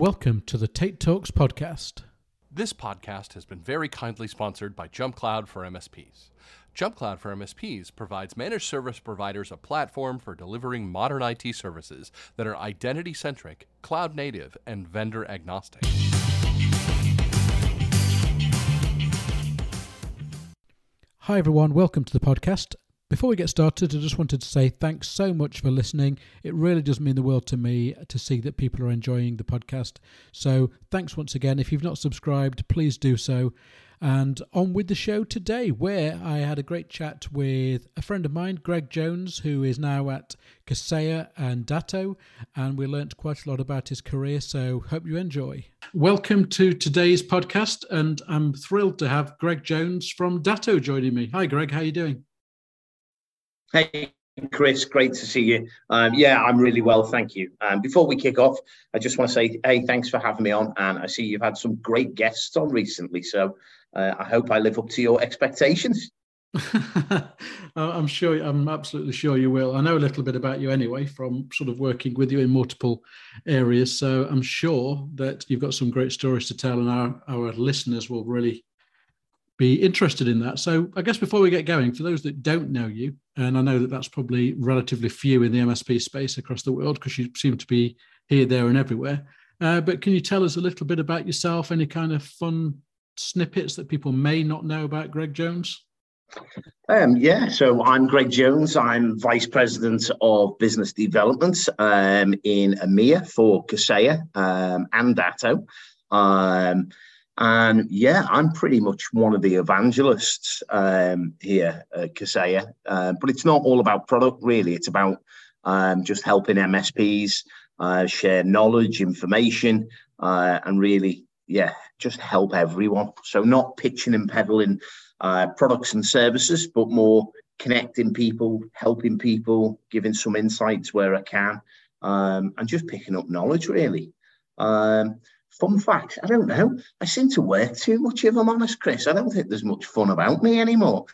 Welcome to the Tate Talks podcast. This podcast has been very kindly sponsored by JumpCloud for MSPs. JumpCloud for MSPs provides managed service providers a platform for delivering modern IT services that are identity centric, cloud native, and vendor agnostic. Hi, everyone. Welcome to the podcast. Before we get started, I just wanted to say thanks so much for listening. It really does mean the world to me to see that people are enjoying the podcast. So, thanks once again. If you've not subscribed, please do so. And on with the show today, where I had a great chat with a friend of mine, Greg Jones, who is now at Kaseya and Datto, and we learnt quite a lot about his career. So, hope you enjoy. Welcome to today's podcast, and I'm thrilled to have Greg Jones from Datto joining me. Hi, Greg. How are you doing? Hey, Chris, great to see you. Um, yeah, I'm really well, thank you. Um, before we kick off, I just want to say, hey, thanks for having me on. And I see you've had some great guests on recently. So uh, I hope I live up to your expectations. I'm sure, I'm absolutely sure you will. I know a little bit about you anyway from sort of working with you in multiple areas. So I'm sure that you've got some great stories to tell, and our, our listeners will really be interested in that. So I guess before we get going, for those that don't know you, and I know that that's probably relatively few in the MSP space across the world because you seem to be here, there, and everywhere. Uh, but can you tell us a little bit about yourself? Any kind of fun snippets that people may not know about Greg Jones? Um, yeah, so I'm Greg Jones. I'm Vice President of Business Development um, in EMEA for Kaseya um, and Datto. And yeah, I'm pretty much one of the evangelists um, here at Kaseya. Uh, but it's not all about product, really. It's about um, just helping MSPs uh, share knowledge, information, uh, and really, yeah, just help everyone. So, not pitching and peddling uh, products and services, but more connecting people, helping people, giving some insights where I can, um, and just picking up knowledge, really. Um, fun fact, I don't know. I seem to work too much, if I'm honest, Chris. I don't think there's much fun about me anymore.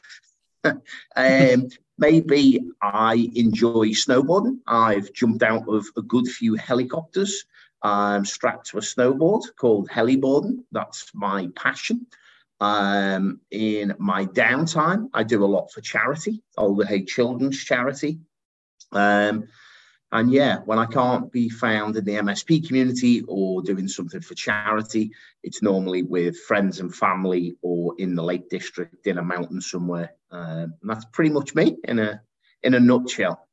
um, maybe I enjoy snowboarding. I've jumped out of a good few helicopters I'm strapped to a snowboard called heliboarding. That's my passion. Um, in my downtime, I do a lot for charity, Alder Hey Children's Charity. Um, and yeah, when I can't be found in the MSP community or doing something for charity, it's normally with friends and family or in the Lake District in a mountain somewhere. Um, and that's pretty much me in a in a nutshell.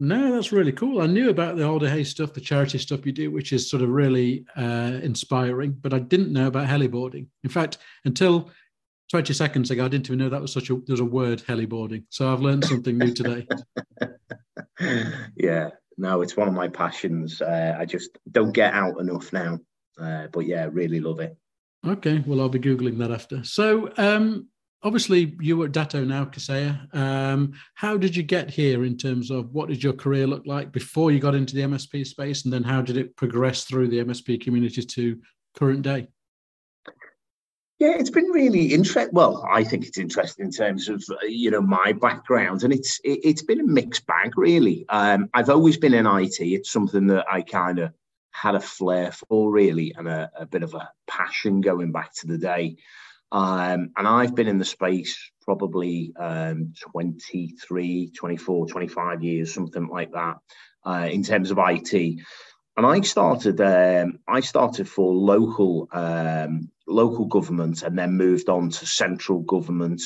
No, that's really cool. I knew about the Alder Hey stuff, the charity stuff you do, which is sort of really uh, inspiring, but I didn't know about heliboarding. In fact, until 20 seconds ago, I didn't even know that was such a there's a word heliboarding. So I've learned something new today. yeah, no, it's one of my passions. Uh, I just don't get out enough now. Uh, but yeah, really love it. Okay, well, I'll be Googling that after. So, um, obviously, you were at Datto now, Kaseya. Um, how did you get here in terms of what did your career look like before you got into the MSP space? And then how did it progress through the MSP community to current day? Yeah, it's been really interesting. Well, I think it's interesting in terms of uh, you know my background, and it's it, has been a mixed bag really. Um, I've always been in IT. It's something that I kind of had a flair for really, and a, a, bit of a passion going back to the day. Um, and I've been in the space probably um, 23, 24, 25 years, something like that, uh, in terms of IT and I started um, I started for local um, local government and then moved on to central government.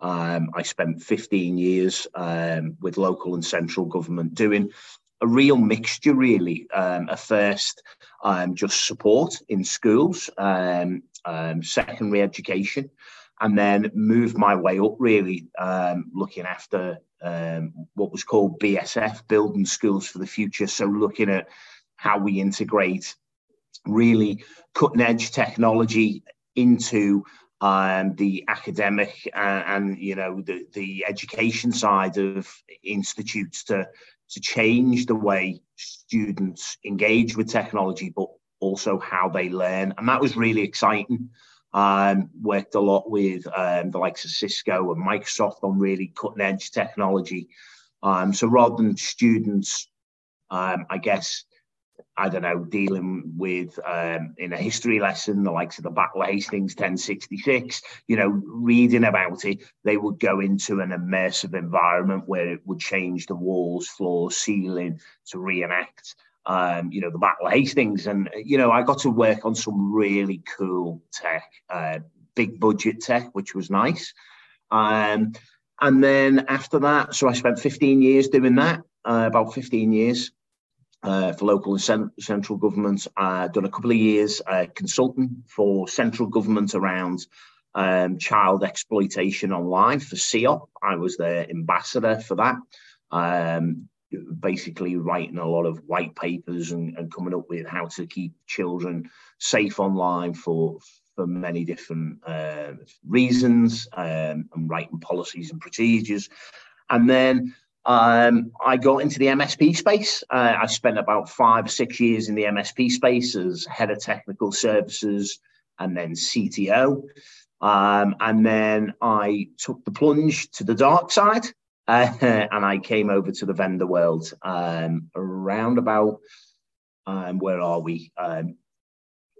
Um, I spent 15 years um, with local and central government doing a real mixture, really. Um, first, um, just support in schools, secondary education, and then moved my way up, really looking after what was called BSF, Building Schools for the Future. So looking at how we integrate really cutting edge technology into um, the academic and, and, you know the, the education side of institutes to to change the way students engage with technology, but also how they learn, and that was really exciting. Um, worked a lot with um, the likes of Cisco and Microsoft on really cutting edge technology. Um, so rather than students, um, I guess I don't know, dealing with um, in a history lesson, the likes of the Battle of Hastings 1066, you know, reading about it, they would go into an immersive environment where it would change the walls, floors, ceiling to reenact, um, you know, the Battle of Hastings. And, you know, I got to work on some really cool tech, uh, big budget tech, which was nice. Um, and then after that, so I spent 15 years doing that, uh, about 15 years uh, for local and cent- central government. I've done a couple of years uh, consulting for central government around um, child exploitation online for CEOP. I was their ambassador for that. Um, basically writing a lot of white papers and, and, coming up with how to keep children safe online for for many different uh, reasons um, and writing policies and procedures and then um, I got into the MSP space. Uh, I spent about five six years in the MSP space as head of technical services and then CTO. Um, and then I took the plunge to the dark side uh, and I came over to the vendor world um, around about, um, where are we? Um,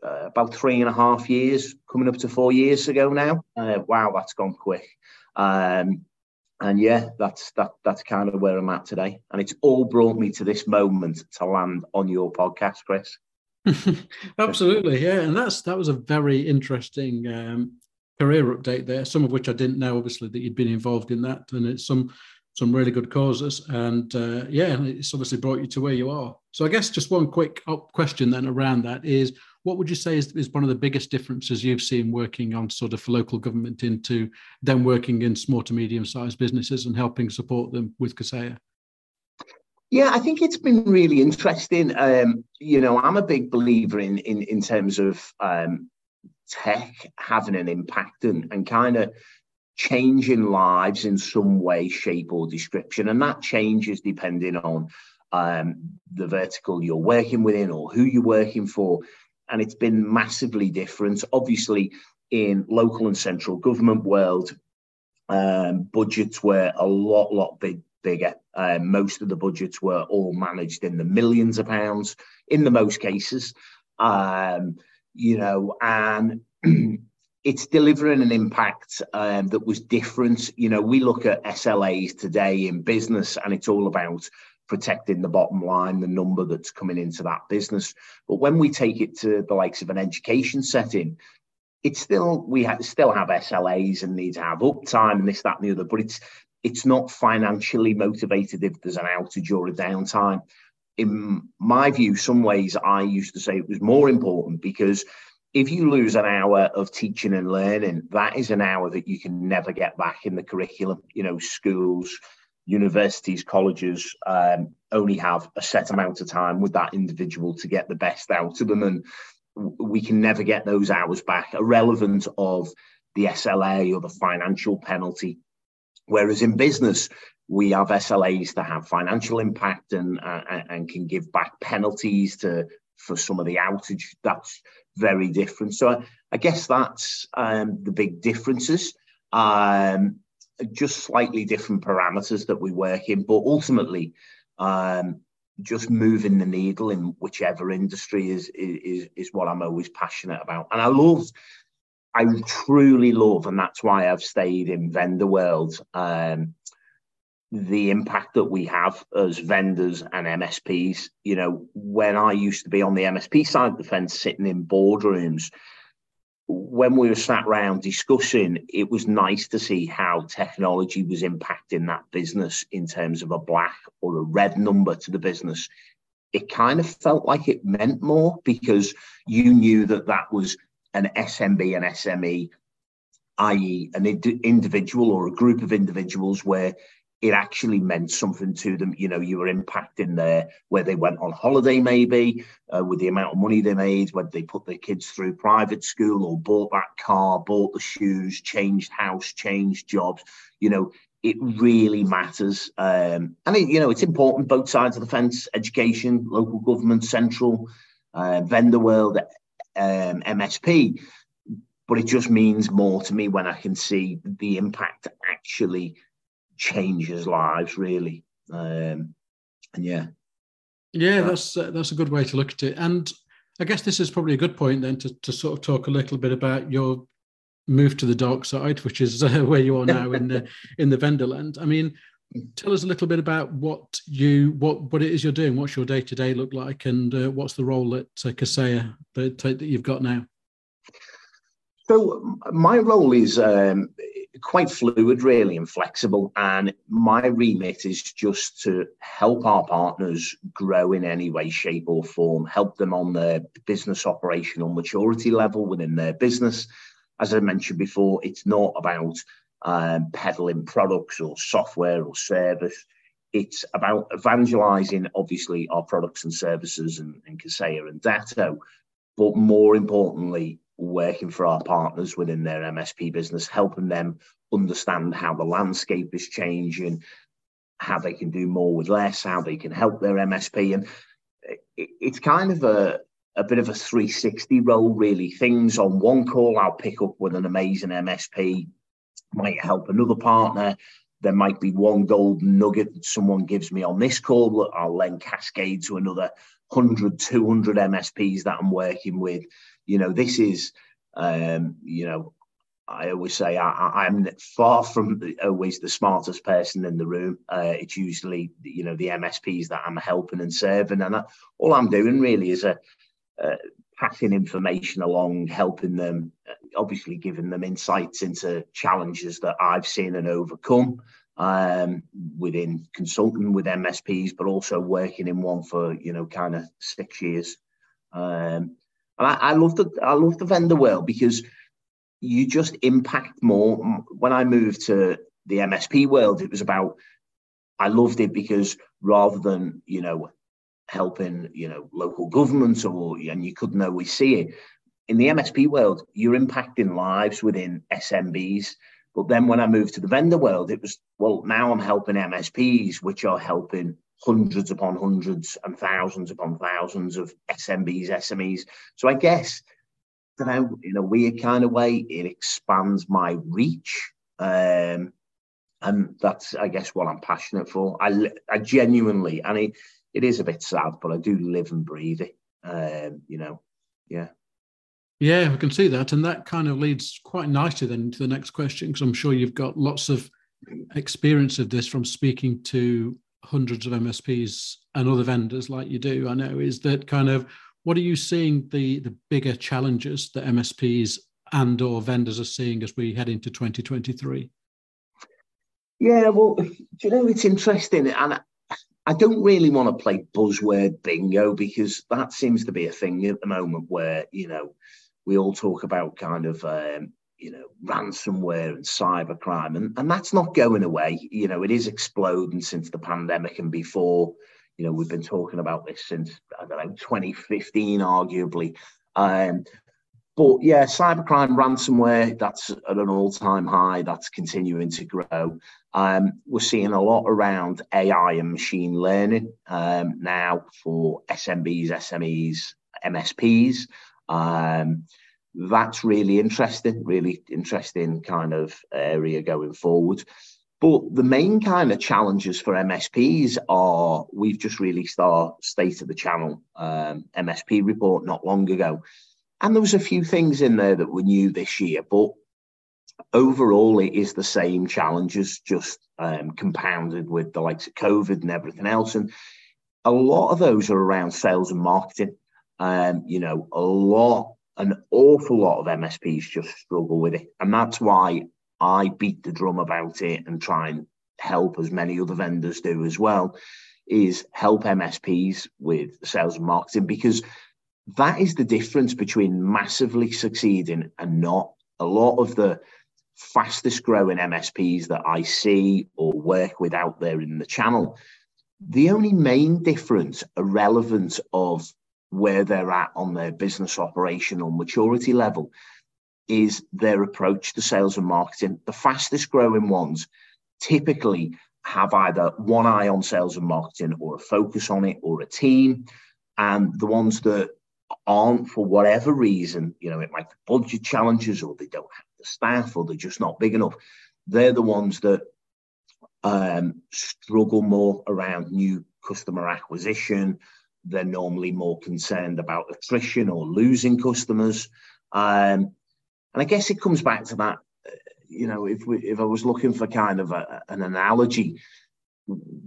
uh, about three and a half years, coming up to four years ago now. Uh, wow, that's gone quick. Um, and yeah, that's that that's kind of where I'm at today. And it's all brought me to this moment to land on your podcast, Chris. Absolutely, yeah. And that's that was a very interesting um, career update there. Some of which I didn't know, obviously, that you'd been involved in that, and it's some some really good causes. And uh, yeah, it's obviously brought you to where you are. So I guess just one quick question then around that is what would you say is, is one of the biggest differences you've seen working on sort of local government into them working in small to medium sized businesses and helping support them with Kaseya? Yeah, I think it's been really interesting. Um, you know, I'm a big believer in in in terms of um, tech having an impact and, and kind of changing lives in some way, shape, or description. And that changes depending on um, the vertical you're working within or who you're working for and it's been massively different. Obviously, in local and central government world, um, budgets were a lot, lot big, bigger. Um, most of the budgets were all managed in the millions of pounds in the most cases. Um, you know, and it's delivering an impact um, that was different. You know, we look at SLAs today in business, and it's all about protecting the bottom line, the number that's coming into that business. But when we take it to the likes of an education setting, it's still we ha- still have SLAs and need to have uptime and this, that, and the other. But it's it's not financially motivated if there's an outage or a downtime. In my view, some ways I used to say it was more important because if you lose an hour of teaching and learning, that is an hour that you can never get back in the curriculum. You know, schools, universities, colleges um, only have a set amount of time with that individual to get the best out of them. And we can never get those hours back, irrelevant of the SLA or the financial penalty. Whereas in business, we have SLAs that have financial impact and, uh, and can give back penalties to for some of the outage. That's very different. So I, I guess that's um, the big differences. Um, just slightly different parameters that we work in, but ultimately, um, just moving the needle in whichever industry is, is is what I'm always passionate about. And I love, I truly love, and that's why I've stayed in vendor world. Um, the impact that we have as vendors and MSPs. You know, when I used to be on the MSP side of the fence, sitting in boardrooms, when we were sat around discussing, it was nice to see how technology was impacting that business in terms of a black or a red number to the business. It kind of felt like it meant more because you knew that that was an SMB and SME, i.e., an individual or a group of individuals where it actually meant something to them. You know, you were impacting their where they went on holiday, maybe uh, with the amount of money they made, whether they put their kids through private school or bought that car, bought the shoes, changed house, changed jobs. You know, it really matters. Um, and it, you know, it's important both sides of the fence: education, local government, central, uh, vendor world, um, MSP. But it just means more to me when I can see the impact actually changes lives really. Um, and yeah. Yeah, that's uh, that's a good way to look at it. And I guess this is probably a good point then to, to sort of talk a little bit about your move to the dark side, which is uh, where you are now in the in the vendor land. I mean, tell us a little bit about what you what what it is you're doing. What's your day to day look like, and uh, what's the role at uh, Kaseya that, that you've got now? So my role is um, quite fluid, really, and flexible. And my remit is just to help our partners grow in any way, shape, or form, help them on their business operational maturity level within their business. As I mentioned before, it's not about um, peddling products or software or service. It's about evangelizing, obviously, our products and services and, and and Datto, but more importantly, working for our partners within their MSP business, helping them understand how the landscape is changing, how they can do more with less, how they can help their MSP. And it's kind of a, a bit of a 360 role, really. Things on one call, I'll pick up with an amazing MSP, might help another partner. There might be one golden nugget that someone gives me on this call that I'll then cascade to another 100, 200 MSPs that I'm working with you know, this is, um, you know, I always say I, am far from always the smartest person in the room. Uh, it's usually, you know, the MSPs that I'm helping and serving, and I, all I'm doing really is a, uh, passing information along, helping them, uh, obviously giving them insights into challenges that I've seen and overcome um, within consulting with MSPs, but also working in one for you know kind of six years. Um, and I, I love the I love the vendor world because you just impact more. When I moved to the MSP world, it was about I loved it because rather than you know helping you know local governments or and you couldn't always see it in the MSP world, you're impacting lives within SMBs. But then when I moved to the vendor world, it was well now I'm helping MSPs, which are helping hundreds upon hundreds and thousands upon thousands of SMBs, SMEs. So I guess, you know, in a weird kind of way, it expands my reach. Um, and that's, I guess, what I'm passionate for. I, I genuinely, and it, it is a bit sad, but I do live and breathe it. Um, you know, yeah. Yeah, I can see that. And that kind of leads quite nicely then to the next question, because I'm sure you've got lots of experience of this from speaking to hundreds of MSPs and other vendors like you do, I know, is that kind of what are you seeing the the bigger challenges that MSPs and or vendors are seeing as we head into 2023? Yeah, well, you know, it's interesting. And I don't really want to play buzzword bingo because that seems to be a thing at the moment where, you know, we all talk about kind of um, you know, ransomware and cybercrime, and, and that's not going away. You know, it is exploding since the pandemic and before. You know, we've been talking about this since I don't know 2015, arguably. Um, but yeah, cybercrime, ransomware, that's at an all-time high. That's continuing to grow. Um, we're seeing a lot around AI and machine learning um, now for SMBs, SMEs, MSPs. That's really interesting, really interesting kind of area going forward. But the main kind of challenges for MSPs are we've just released our state of the channel um, MSP report not long ago. And there was a few things in there that were new this year, but overall it is the same challenges, just um, compounded with the likes of COVID and everything else. And a lot of those are around sales and marketing. Um, you know, a lot an awful lot of MSPs just struggle with it. And that's why I beat the drum about it and try and help as many other vendors do as well, is help MSPs with sales and marketing because that is the difference between massively succeeding and not. A lot of the fastest growing MSPs that I see or work with out there in the channel, the only main difference, irrelevant of where they're at on their business operational maturity level is their approach to sales and marketing. The fastest growing ones typically have either one eye on sales and marketing or a focus on it or a team. And the ones that aren't, for whatever reason, you know, it might be budget challenges or they don't have the staff or they're just not big enough, they're the ones that um, struggle more around new customer acquisition. They're normally more concerned about attrition or losing customers. Um, and I guess it comes back to that, you know, if we, if I was looking for kind of a, an analogy,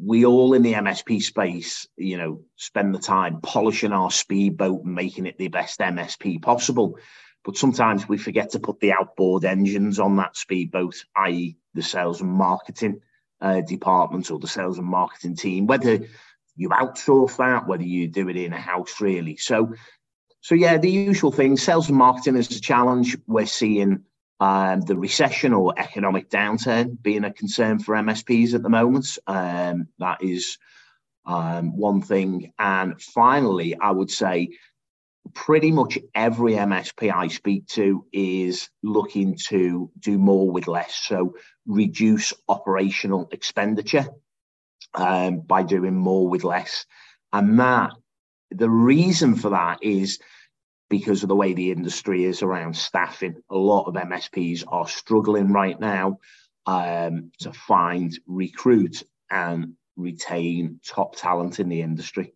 we all in the MSP space, you know, spend the time polishing our speedboat and making it the best MSP possible. But sometimes we forget to put the outboard engines on that speedboat, i.e., the sales and marketing uh, department or the sales and marketing team, whether you outsource that, whether you do it in a house, really. So, so yeah, the usual thing. Sales and marketing is a challenge. We're seeing um, the recession or economic downturn being a concern for MSPs at the moment. Um, that is um, one thing. And finally, I would say pretty much every MSP I speak to is looking to do more with less. So reduce operational expenditure um, by doing more with less. And that, the reason for that is because of the way the industry is around staffing. A lot of MSPs are struggling right now um, to find, recruit, and retain top talent in the industry.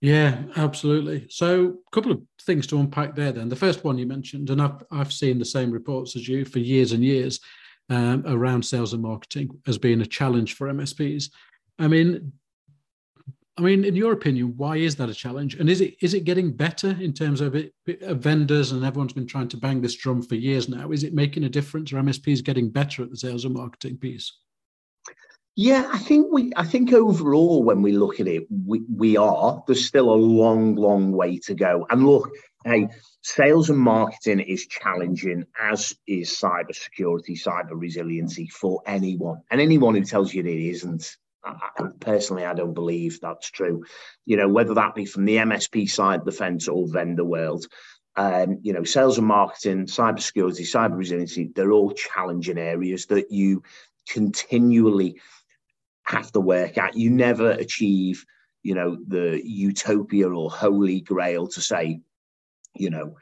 Yeah, absolutely. So, a couple of things to unpack there. Then the first one you mentioned, and I've I've seen the same reports as you for years and years um, around sales and marketing as being a challenge for MSPs. I mean, I mean, in your opinion, why is that a challenge? And is it is it getting better in terms of it of vendors and everyone's been trying to bang this drum for years now? Is it making a difference? Are MSPs getting better at the sales and marketing piece? Yeah, I think we. I think overall, when we look at it, we, we are. There's still a long, long way to go. And look, hey, sales and marketing is challenging, as is cyber security, cyber resiliency for anyone. And anyone who tells you it isn't, I, personally, I don't believe that's true. You know, whether that be from the MSP side, the fence, or vendor world. Um, you know, sales and marketing, cyber security, cyber resiliency, they're all challenging areas that you continually have to work at. You never achieve, you know, the utopia or holy grail to say, you know,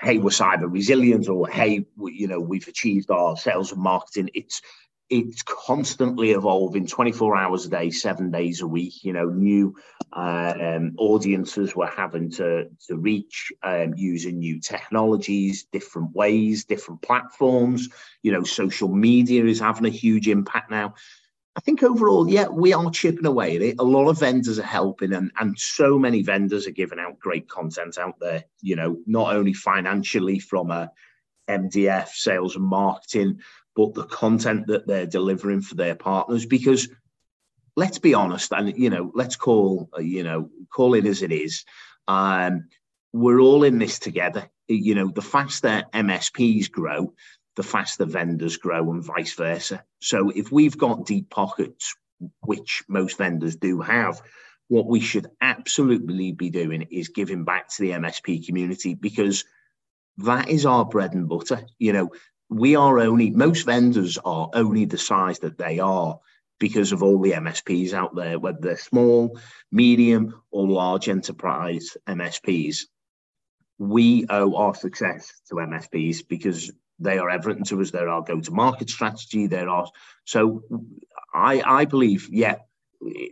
hey, we're cyber resilient or hey, we, you know, we've achieved our sales and marketing. It's it's constantly evolving 24 hours a day seven days a week you know new uh, um, audiences we're having to to reach um, using new technologies different ways different platforms you know social media is having a huge impact now I think overall, yeah, we are chipping away at it. A lot of vendors are helping, and, and so many vendors are giving out great content out there, you know, not only financially from a MDF, sales and marketing, but the content that they're delivering for their partners. Because let's be honest, and, you know, let's call, you know, call it as it is. Um, we're all in this together. You know, the faster MSPs grow, the faster vendors grow and vice versa. So if we've got deep pockets, which most vendors do have, what we should absolutely be doing is giving back to the MSP community because that is our bread and butter. You know, we are only, most vendors are only the size that they are because of all the MSPs out there, whether they're small, medium, or large enterprise MSPs. We owe our success to MSPs because they are everything to us. They're our go-to-market strategy. There are so I I believe yeah.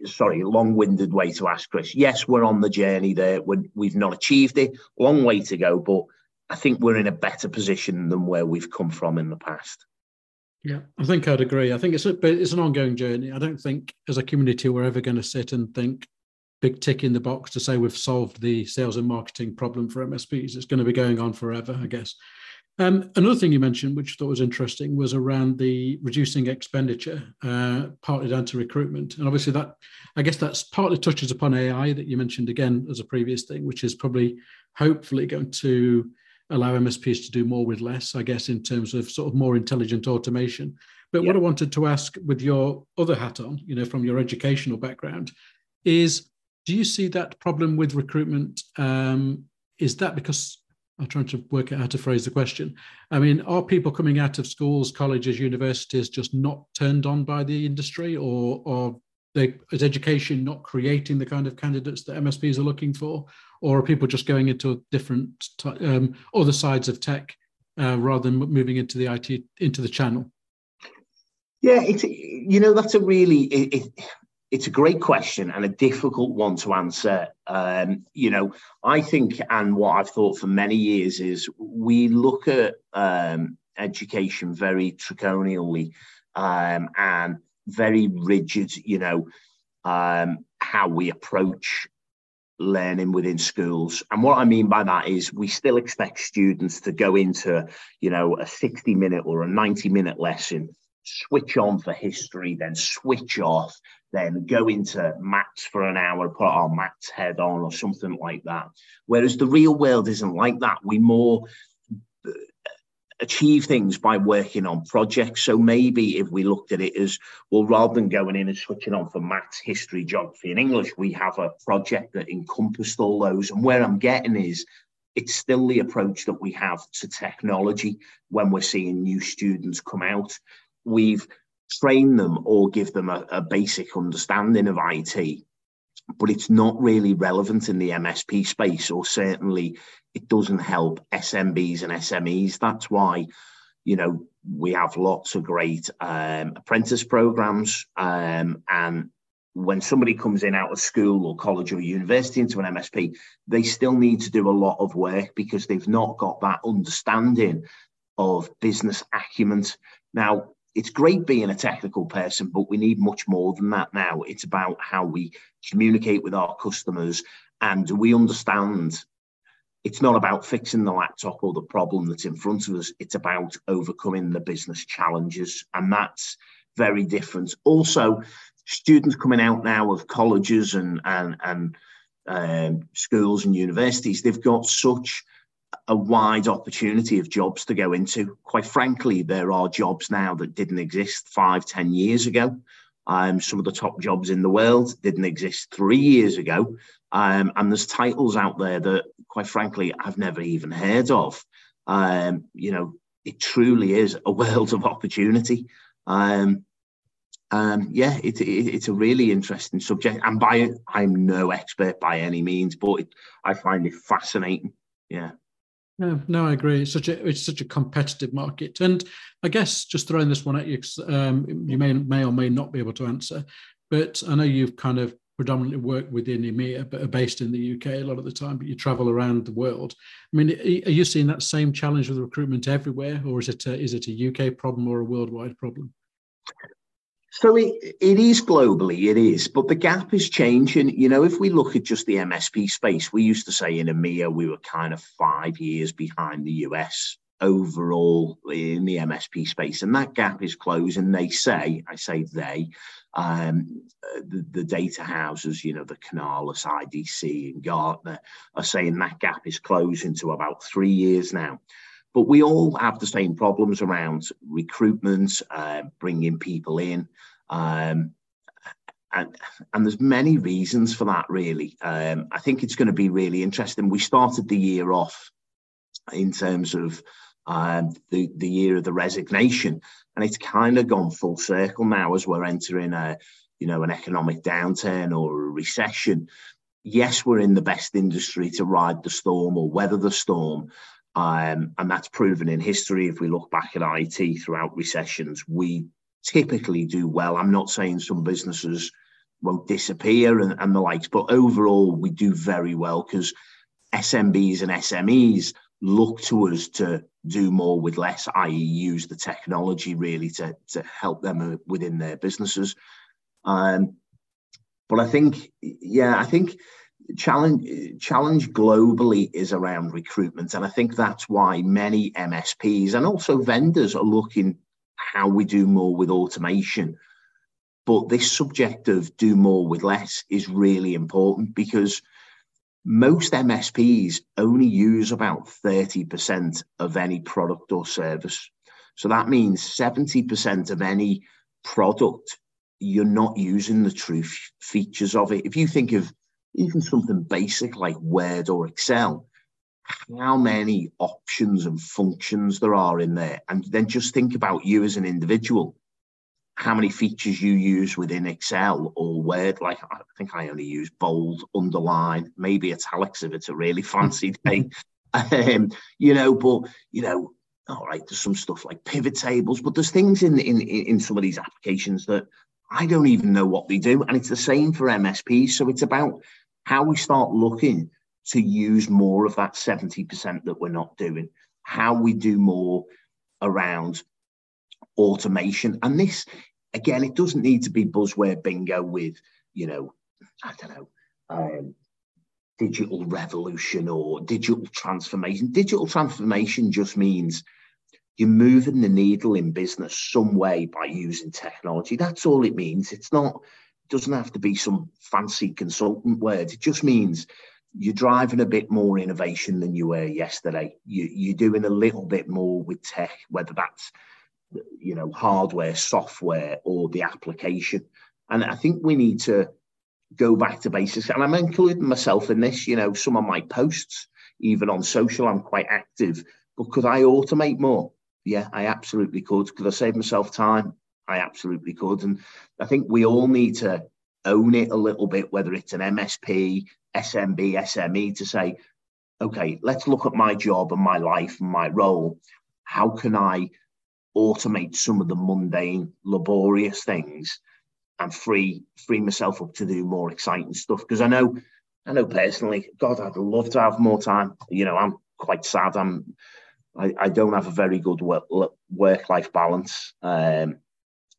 Sorry, long-winded way to ask Chris. Yes, we're on the journey there. We're, we've not achieved it. Long way to go, but I think we're in a better position than where we've come from in the past. Yeah, I think I'd agree. I think it's a, it's an ongoing journey. I don't think as a community we're ever going to sit and think big tick in the box to say we've solved the sales and marketing problem for MSPs. It's going to be going on forever, I guess. Um, another thing you mentioned, which I thought was interesting, was around the reducing expenditure, uh, partly down to recruitment. And obviously, that I guess that's partly touches upon AI that you mentioned again as a previous thing, which is probably hopefully going to allow MSPs to do more with less, I guess, in terms of sort of more intelligent automation. But yeah. what I wanted to ask with your other hat on, you know, from your educational background, is do you see that problem with recruitment? Um, is that because I'm trying to work out how to phrase the question. I mean, are people coming out of schools, colleges, universities just not turned on by the industry, or, they, is education not creating the kind of candidates that MSPs are looking for, or are people just going into different um, other sides of tech uh, rather than moving into the IT into the channel? Yeah, it's you know that's a really it, it's a great question and a difficult one to answer. Um, you know, I think, and what I've thought for many years is we look at um, education very draconially um, and very rigid. You know, um, how we approach learning within schools. And what I mean by that is we still expect students to go into, you know, a 60 minute or a 90 minute lesson, switch on for history, then switch off, then go into maths for an hour, put our maths head on or something like that. Whereas the real world isn't like that. We more uh, achieve things by working on projects. So maybe if we looked at it as well, rather than going in and switching on for maths, history, geography, and English, we have a project that encompassed all those. And where I'm getting is it's still the approach that we have to technology when we're seeing new students come out. We've train them or give them a, a basic understanding of IT, but it's not really relevant in the MSP space, or certainly it doesn't help SMBs and SMEs. That's why, you know, we have lots of great um, apprentice programs. Um, and when somebody comes in out of school or college or university into an MSP, they still need to do a lot of work because they've not got that understanding of business acumen. Now, it's great being a technical person, but we need much more than that now. It's about how we communicate with our customers and we understand it's not about fixing the laptop or the problem that's in front of us. It's about overcoming the business challenges. And that's very different. Also, students coming out now of colleges and, and, and um, schools and universities, they've got such a wide opportunity of jobs to go into. Quite frankly, there are jobs now that didn't exist five, ten years ago. Um, some of the top jobs in the world didn't exist three years ago. Um, and there's titles out there that, quite frankly, I've never even heard of. Um, you know, it truly is a world of opportunity. Um, um, yeah, it, it, it's a really interesting subject. And by I'm no expert by any means, but it, I find it fascinating. Yeah. No, no, I agree. It's such a it's such a competitive market, and I guess just throwing this one at you, um, you may may or may not be able to answer, but I know you've kind of predominantly worked within EMEA, but are based in the UK a lot of the time, but you travel around the world. I mean, are you seeing that same challenge with recruitment everywhere, or is it a, is it a UK problem or a worldwide problem? So it, it is globally, it is, but the gap is changing. You know, if we look at just the MSP space, we used to say in EMEA we were kind of five years behind the US overall in the MSP space, and that gap is closing. They say, I say they, um, the, the data houses, you know, the Canalys, IDC, and Gartner are saying that gap is closing to about three years now. But we all have the same problems around recruitment, uh, bringing people in. Um, and, and there's many reasons for that, really. Um, I think it's going to be really interesting. We started the year off in terms of um, the, the year of the resignation, and it's kind of gone full circle now as we're entering a, you know, an economic downturn or a recession. Yes, we're in the best industry to ride the storm or weather the storm, um, and that's proven in history. If we look back at IT throughout recessions, we typically do well. I'm not saying some businesses won't disappear and, and the likes, but overall, we do very well because SMBs and SMEs look to us to do more with less, i.e., use the technology really to, to help them within their businesses. Um, but I think, yeah, I think challenge challenge globally is around recruitment and i think that's why many msps and also vendors are looking how we do more with automation. But this subject of do more with less is really important because most msps only use about 30% of any product or service. So that means 70% of any product you're not using the true f- features of it. If you think of even something basic like Word or Excel, how many options and functions there are in there. And then just think about you as an individual, how many features you use within Excel or Word. Like, I think I only use bold, underline, maybe italics if it's a really fancy day. um, you know, but, you know, all right, there's some stuff like pivot tables, but there's things in in in some of these applications that I don't even know what they do, and it's the same for MSPs. So it's about how we start looking to use more of that 70% that we're not doing, how we do more around automation. And this, again, it doesn't need to be buzzword bingo with, you know, I don't know, um, digital revolution or digital transformation. Digital transformation just means you're moving the needle in business some way by using technology. That's all it means. It's not, doesn't have to be some fancy consultant word. It just means you're driving a bit more innovation than you were yesterday. You, you're doing a little bit more with tech, whether that's you know hardware, software, or the application. And I think we need to go back to basics. And I'm including myself in this. You know, some of my posts, even on social, I'm quite active. But could I automate more? Yeah, I absolutely could. Could I save myself time? I absolutely could. And I think we all need to own it a little bit, whether it's an MSP, SMB, SME, to say, okay, let's look at my job and my life and my role. How can I automate some of the mundane, laborious things and free free myself up to do more exciting stuff? Because I know, I know personally, God, I'd love to have more time. You know, I'm quite sad. I'm I, I don't have a very good work life balance. Um,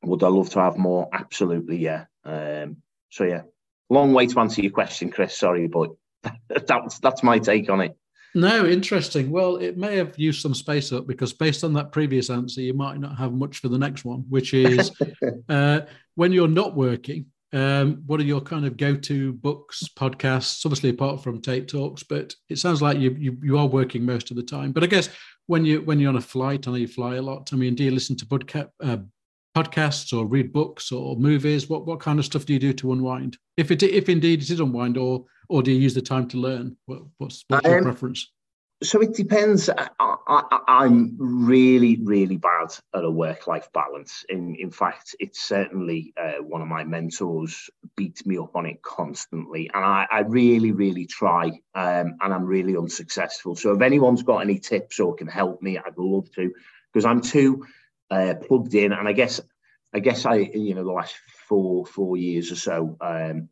would I love to have more? Absolutely, yeah. Um, so yeah, long way to answer your question, Chris. Sorry, but that's that's my take on it. No, interesting. Well, it may have used some space up because based on that previous answer, you might not have much for the next one, which is uh, when you're not working. Um, what are your kind of go-to books, podcasts? Obviously, apart from Tate Talks, but it sounds like you you, you are working most of the time. But I guess when you when you're on a flight, I know you fly a lot. I mean, do you listen to podcast, uh, podcasts or read books or movies? What what kind of stuff do you do to unwind? If it if indeed it is unwind, or or do you use the time to learn? What, what's what's um, your preference? So it depends. I, am really, really bad at a work-life balance. In in fact, it's certainly uh, one of my mentors beats me up on it constantly, and I, I really, really try, um, and I'm really unsuccessful. So if anyone's got any tips or can help me, I'd love to, because I'm too uh, plugged in, and I guess I guess I you know the last four four years or so. Um,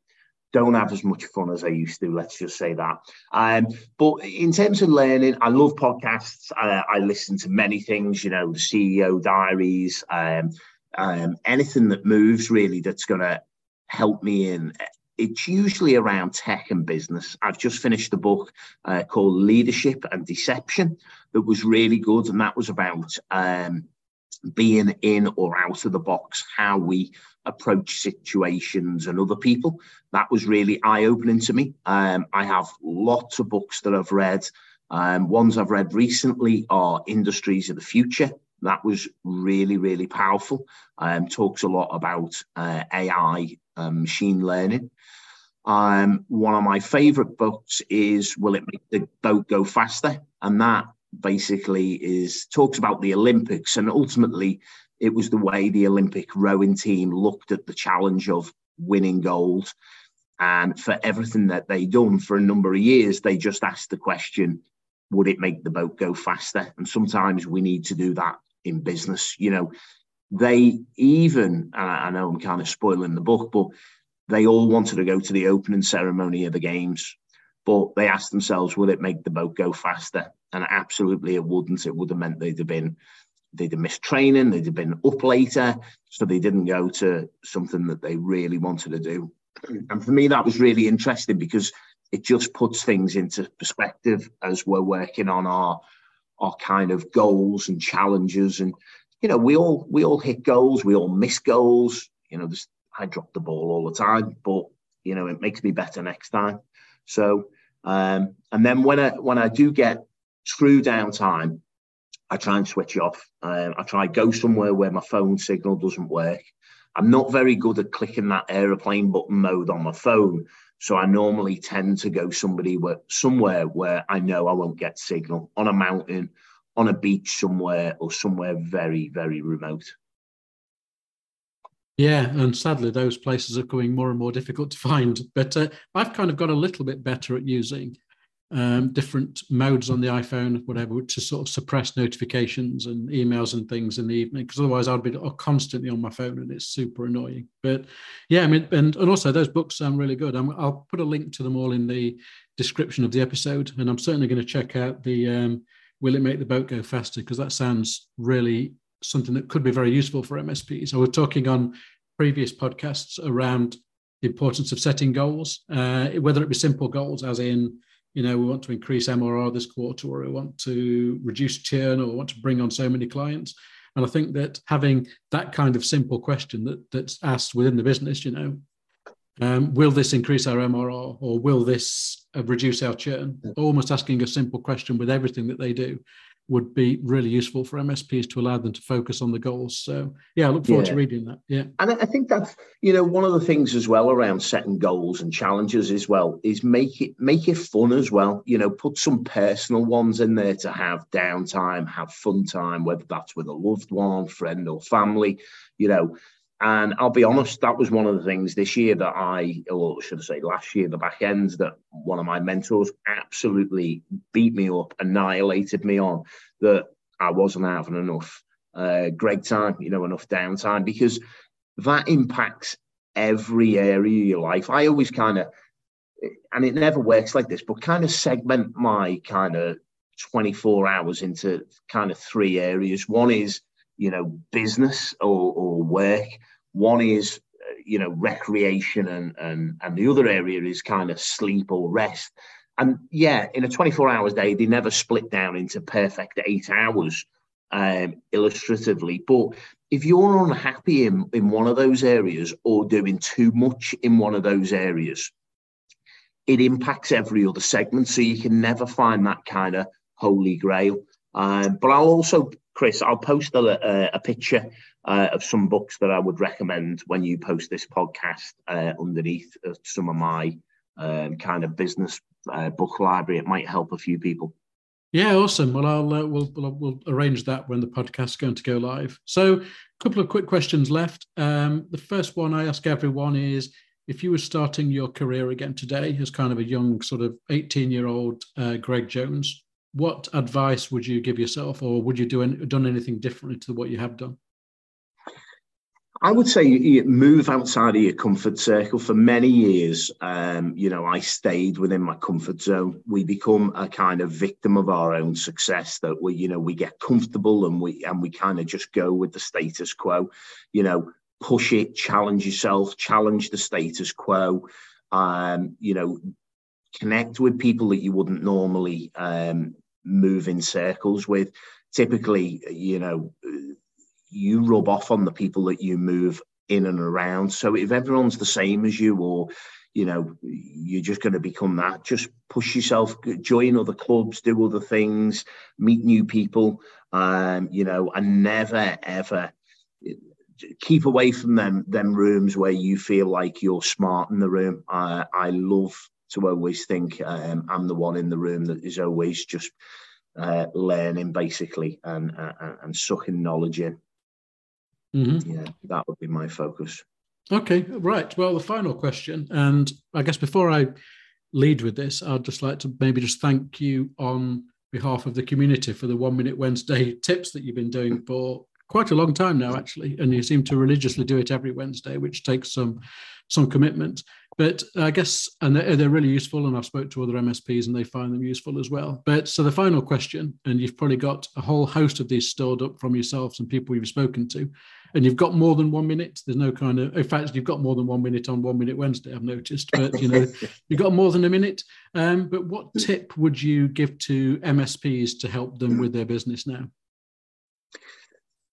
don't have as much fun as I used to. Let's just say that. Um, but in terms of learning, I love podcasts. I, I listen to many things. You know, the CEO diaries, um, um, anything that moves really that's going to help me in. It's usually around tech and business. I've just finished a book uh, called Leadership and Deception that was really good, and that was about um, being in or out of the box, how we approach situations and other people. That was really eye opening to me. Um, I have lots of books that I've read. Um, ones I've read recently are Industries of the Future. That was really, really powerful. Um, talks a lot about uh, AI, machine learning. Um, one of my favorite books is Will It Make the Boat Go Faster? And that basically is talks about the Olympics and ultimately it was the way the Olympic rowing team looked at the challenge of winning gold. And for everything that they'd done for a number of years, they just asked the question, would it make the boat go faster? And sometimes we need to do that in business. You know, they even, I know I'm kind of spoiling the book, but they all wanted to go to the opening ceremony of the games but they asked themselves, will it make the boat go faster? And absolutely it wouldn't. It would have meant they'd have been they'd have missed training, they'd have been up later, so they didn't go to something that they really wanted to do. And for me, that was really interesting because it just puts things into perspective as we're working on our our kind of goals and challenges. And you know, we all we all hit goals, we all miss goals. You know, I drop the ball all the time, but you know, it makes me better next time. So um, and then when I when I do get true downtime, I try and switch off. Um, I try go somewhere where my phone signal doesn't work. I'm not very good at clicking that aeroplane button mode on my phone, so I normally tend to go somebody where somewhere where I know I won't get signal on a mountain, on a beach somewhere, or somewhere very very remote. Yeah, and sadly, those places are becoming more and more difficult to find. But uh, I've kind of got a little bit better at using um, different modes on the iPhone, whatever, to sort of suppress notifications and emails and things in the evening. Because otherwise, I'd be constantly on my phone, and it's super annoying. But yeah, I mean, and, and also those books sound really good. i will put a link to them all in the description of the episode, and I'm certainly going to check out the um, "Will It Make the Boat Go Faster?" because that sounds really something that could be very useful for MSPs. So we're talking on previous podcasts around the importance of setting goals, uh, whether it be simple goals, as in you know, we want to increase MRR this quarter, or we want to reduce churn, or we want to bring on so many clients. And I think that having that kind of simple question that that's asked within the business, you know, um, will this increase our MRR or will this uh, reduce our churn? Almost asking a simple question with everything that they do would be really useful for MSPs to allow them to focus on the goals. So yeah, I look forward yeah. to reading that. Yeah. And I think that's, you know, one of the things as well around setting goals and challenges as well is make it make it fun as well. You know, put some personal ones in there to have downtime, have fun time, whether that's with a loved one, friend or family, you know, and I'll be honest, that was one of the things this year that I, or should I say last year, the back end that one of my mentors absolutely beat me up, annihilated me on, that I wasn't having enough uh, Greg time, you know, enough downtime, because that impacts every area of your life. I always kind of, and it never works like this, but kind of segment my kind of 24 hours into kind of three areas. One is you know, business or, or work. One is, uh, you know, recreation, and and and the other area is kind of sleep or rest. And yeah, in a 24 hours day, they never split down into perfect eight hours, um, illustratively. But if you're unhappy in, in one of those areas or doing too much in one of those areas, it impacts every other segment. So you can never find that kind of holy grail. Um, but I'll also Chris, I'll post a, a picture uh, of some books that I would recommend when you post this podcast uh, underneath some of my um, kind of business uh, book library. It might help a few people. Yeah, awesome. Well, I'll uh, we'll, we'll, we'll arrange that when the podcast is going to go live. So, a couple of quick questions left. Um, the first one I ask everyone is: if you were starting your career again today as kind of a young, sort of eighteen-year-old uh, Greg Jones, what advice would you give yourself, or would you do any, done anything differently to what you have done? I would say move outside of your comfort circle. For many years, um, you know, I stayed within my comfort zone. We become a kind of victim of our own success. That we, you know, we get comfortable and we and we kind of just go with the status quo. You know, push it, challenge yourself, challenge the status quo. Um, you know, connect with people that you wouldn't normally um, move in circles with. Typically, you know, you rub off on the people that you move in and around. So if everyone's the same as you, or you know, you're just going to become that. Just push yourself, join other clubs, do other things, meet new people. Um, you know, and never ever keep away from them them rooms where you feel like you're smart in the room. Uh, I love to always think um, I'm the one in the room that is always just uh, learning basically and, uh, and sucking knowledge in. Mm-hmm. Yeah, that would be my focus. Okay, right. Well, the final question, and I guess before I lead with this, I'd just like to maybe just thank you on behalf of the community for the One Minute Wednesday tips that you've been doing for quite a long time now, actually, and you seem to religiously do it every Wednesday, which takes some some commitment. But I guess, and they're, they're really useful, and I've spoke to other MSPs and they find them useful as well. But so the final question, and you've probably got a whole host of these stored up from yourselves and people you've spoken to, and you've got more than one minute. There's no kind of, in fact, you've got more than one minute on One Minute Wednesday, I've noticed, but you know, you've got more than a minute. Um, but what tip would you give to MSPs to help them with their business now?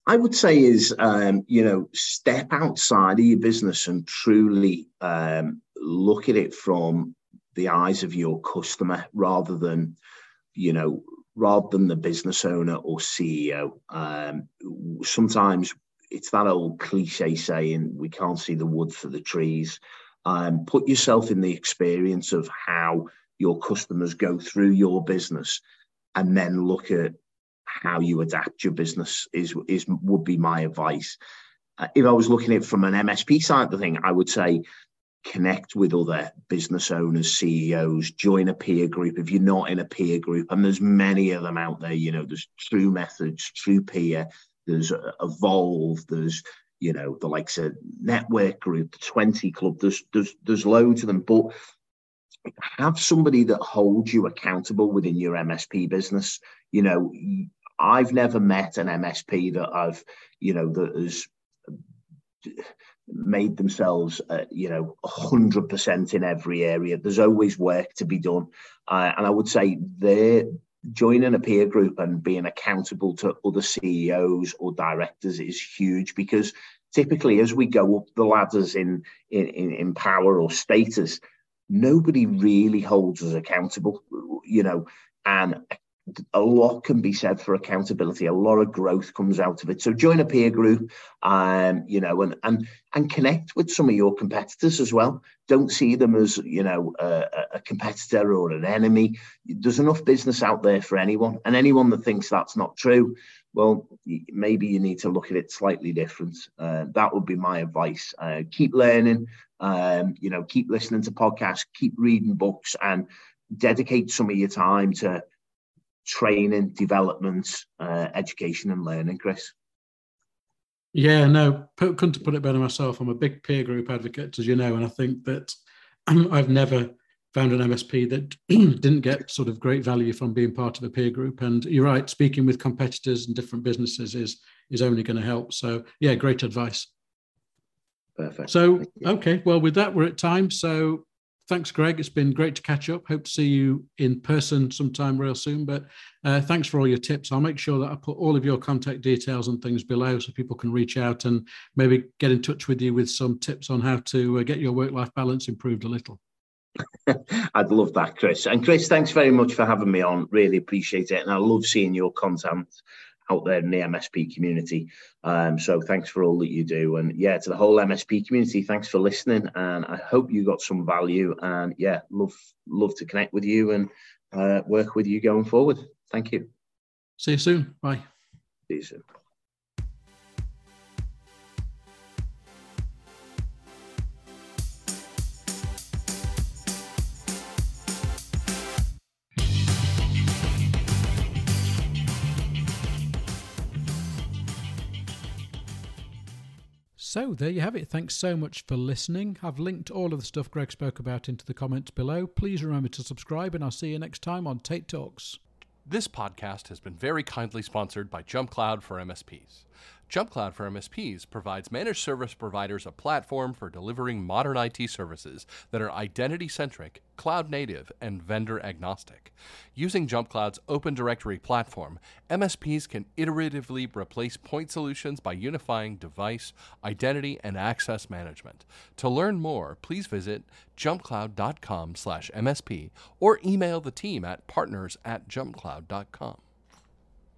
I would say is, um, you know, step outside of your business and truly um, look at it from the eyes of your customer rather than, you know, rather than the business owner or CEO. Um, sometimes it's that old cliche saying, we can't see the wood for the trees. Um, put yourself in the experience of how your customers go through your business and then look at how you adapt your business is is would be my advice. Uh, if I was looking at it from an MSP side of the thing, I would say connect with other business owners, CEOs, join a peer group if you're not in a peer group. And there's many of them out there. You know, there's TruMethods, True Peer, there's uh, Evolve, there's you know the likes of Network Group, the Twenty Club. There's there's there's loads of them, but have somebody that holds you accountable within your MSP business. You know, I've never met an MSP that I've you know that has made themselves, uh, you know, 100% in every area. There's always work to be done. Uh, and I would say they're joining a peer group and being accountable to other CEOs or directors is huge because typically as we go up the ladders in, in, in power or status, nobody really holds us accountable, you know, and a lot can be said for accountability. A lot of growth comes out of it. So join a peer group, um, you know, and and and connect with some of your competitors as well. Don't see them as you know a, a competitor or an enemy. There's enough business out there for anyone, and anyone that thinks that's not true, well, maybe you need to look at it slightly different. Uh, that would be my advice. Uh, keep learning. Um, you know, keep listening to podcasts, keep reading books, and dedicate some of your time to training, development, uh, education, and learning, Chris. Yeah, no, couldn't put it better myself. I'm a big peer group advocate, as you know, and I think that I've never found an MSP that didn't get sort of great value from being part of a peer group. And you're right, speaking with competitors and different businesses is is only going to help. So yeah, great advice. Perfect. So okay, well with that we're at time. So thanks, Greg. It's been great to catch up. Hope to see you in person sometime real soon. But uh, thanks for all your tips. I'll make sure that I put all of your contact details and things below so people can reach out and maybe get in touch with you with some tips on how to uh, get your work life balance improved a little. I'd love that, Chris. And Chris, thanks very much for having me on. Really appreciate it. And I love seeing your content out there in the MSP community. Um, so thanks for all that you do. And yeah, to the whole MSP community, thanks for listening. And I hope you got some value. And yeah, love love to connect with you and uh, work with you going forward. Thank you. See you soon. Bye. See you soon. So there you have it. Thanks so much for listening. I've linked all of the stuff Greg spoke about into the comments below. Please remember to subscribe, and I'll see you next time on Tate Talks. This podcast has been very kindly sponsored by JumpCloud for MSPs. JumpCloud for MSPs provides managed service providers a platform for delivering modern IT services that are identity centric, cloud native, and vendor agnostic. Using JumpCloud's Open Directory platform, MSPs can iteratively replace point solutions by unifying device, identity, and access management. To learn more, please visit jumpcloud.com/msp or email the team at partners at jumpcloud.com.